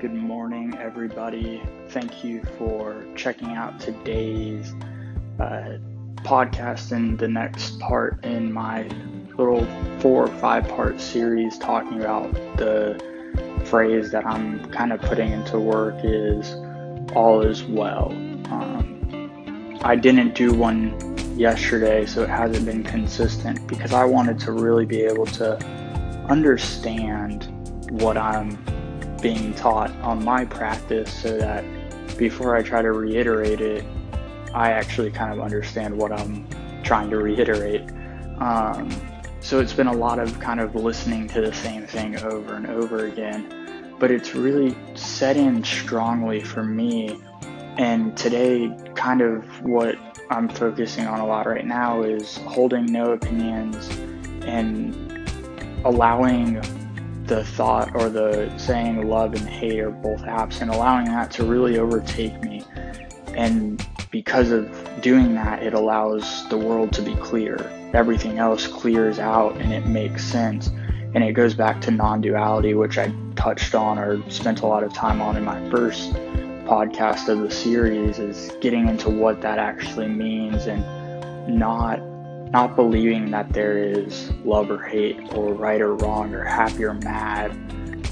Good morning, everybody. Thank you for checking out today's uh, podcast and the next part in my little four or five part series talking about the phrase that I'm kind of putting into work is all is well. Um, I didn't do one yesterday, so it hasn't been consistent because I wanted to really be able to understand what I'm being taught on my practice so that before I try to reiterate it, I actually kind of understand what I'm trying to reiterate. Um, so it's been a lot of kind of listening to the same thing over and over again, but it's really set in strongly for me. And today, kind of what I'm focusing on a lot right now is holding no opinions and allowing the thought or the saying love and hate are both absent, allowing that to really overtake me. And because of doing that, it allows the world to be clear. Everything else clears out and it makes sense. And it goes back to non duality, which I touched on or spent a lot of time on in my first podcast of the series, is getting into what that actually means and not not believing that there is love or hate or right or wrong or happy or mad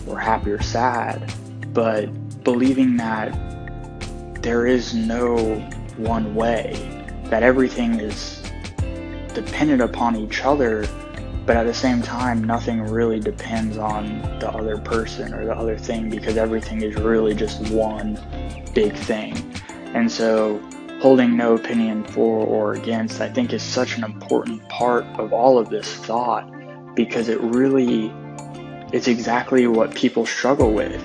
or happy or sad, but believing that there is no one way, that everything is dependent upon each other, but at the same time, nothing really depends on the other person or the other thing because everything is really just one big thing. And so holding no opinion for or against, I think is such an important part of all of this thought because it really it's exactly what people struggle with.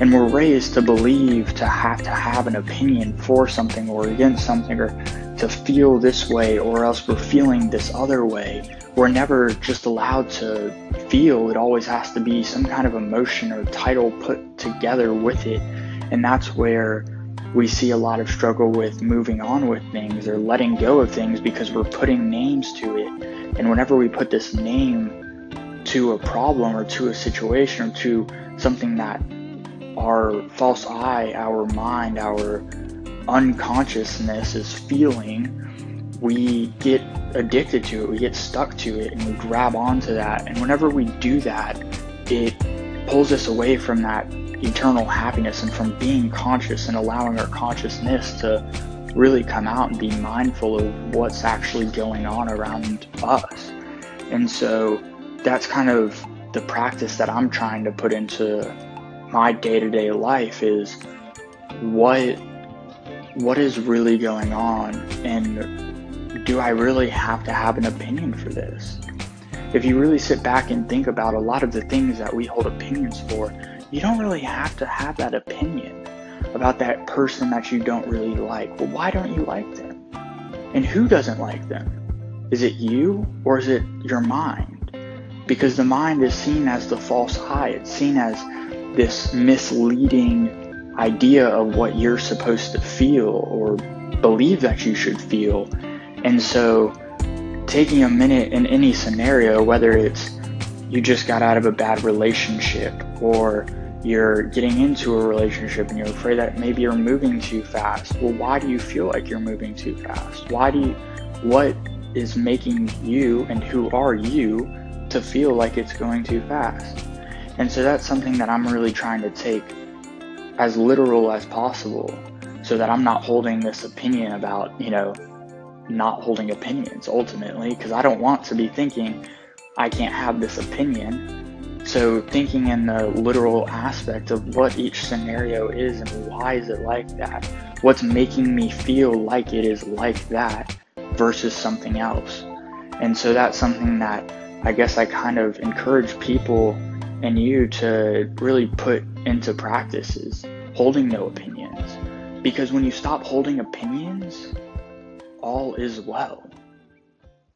And we're raised to believe to have to have an opinion for something or against something or to feel this way or else we're feeling this other way. We're never just allowed to feel. It always has to be some kind of emotion or title put together with it. And that's where we see a lot of struggle with moving on with things or letting go of things because we're putting names to it. And whenever we put this name to a problem or to a situation or to something that our false eye, our mind, our unconsciousness is feeling, we get addicted to it, we get stuck to it, and we grab onto that. And whenever we do that, it pulls us away from that eternal happiness and from being conscious and allowing our consciousness to really come out and be mindful of what's actually going on around us. And so that's kind of the practice that I'm trying to put into my day-to-day life is what what is really going on and do I really have to have an opinion for this? If you really sit back and think about a lot of the things that we hold opinions for, you don't really have to have that opinion about that person that you don't really like. Well, why don't you like them? And who doesn't like them? Is it you or is it your mind? Because the mind is seen as the false eye, it's seen as this misleading idea of what you're supposed to feel or believe that you should feel. And so, taking a minute in any scenario, whether it's you just got out of a bad relationship or you're getting into a relationship and you're afraid that maybe you're moving too fast. Well, why do you feel like you're moving too fast? Why do you, what is making you and who are you to feel like it's going too fast? And so that's something that I'm really trying to take as literal as possible so that I'm not holding this opinion about, you know, not holding opinions ultimately, because I don't want to be thinking I can't have this opinion so thinking in the literal aspect of what each scenario is and why is it like that? What's making me feel like it is like that versus something else? And so that's something that I guess I kind of encourage people and you to really put into practice is holding no opinions. Because when you stop holding opinions, all is well.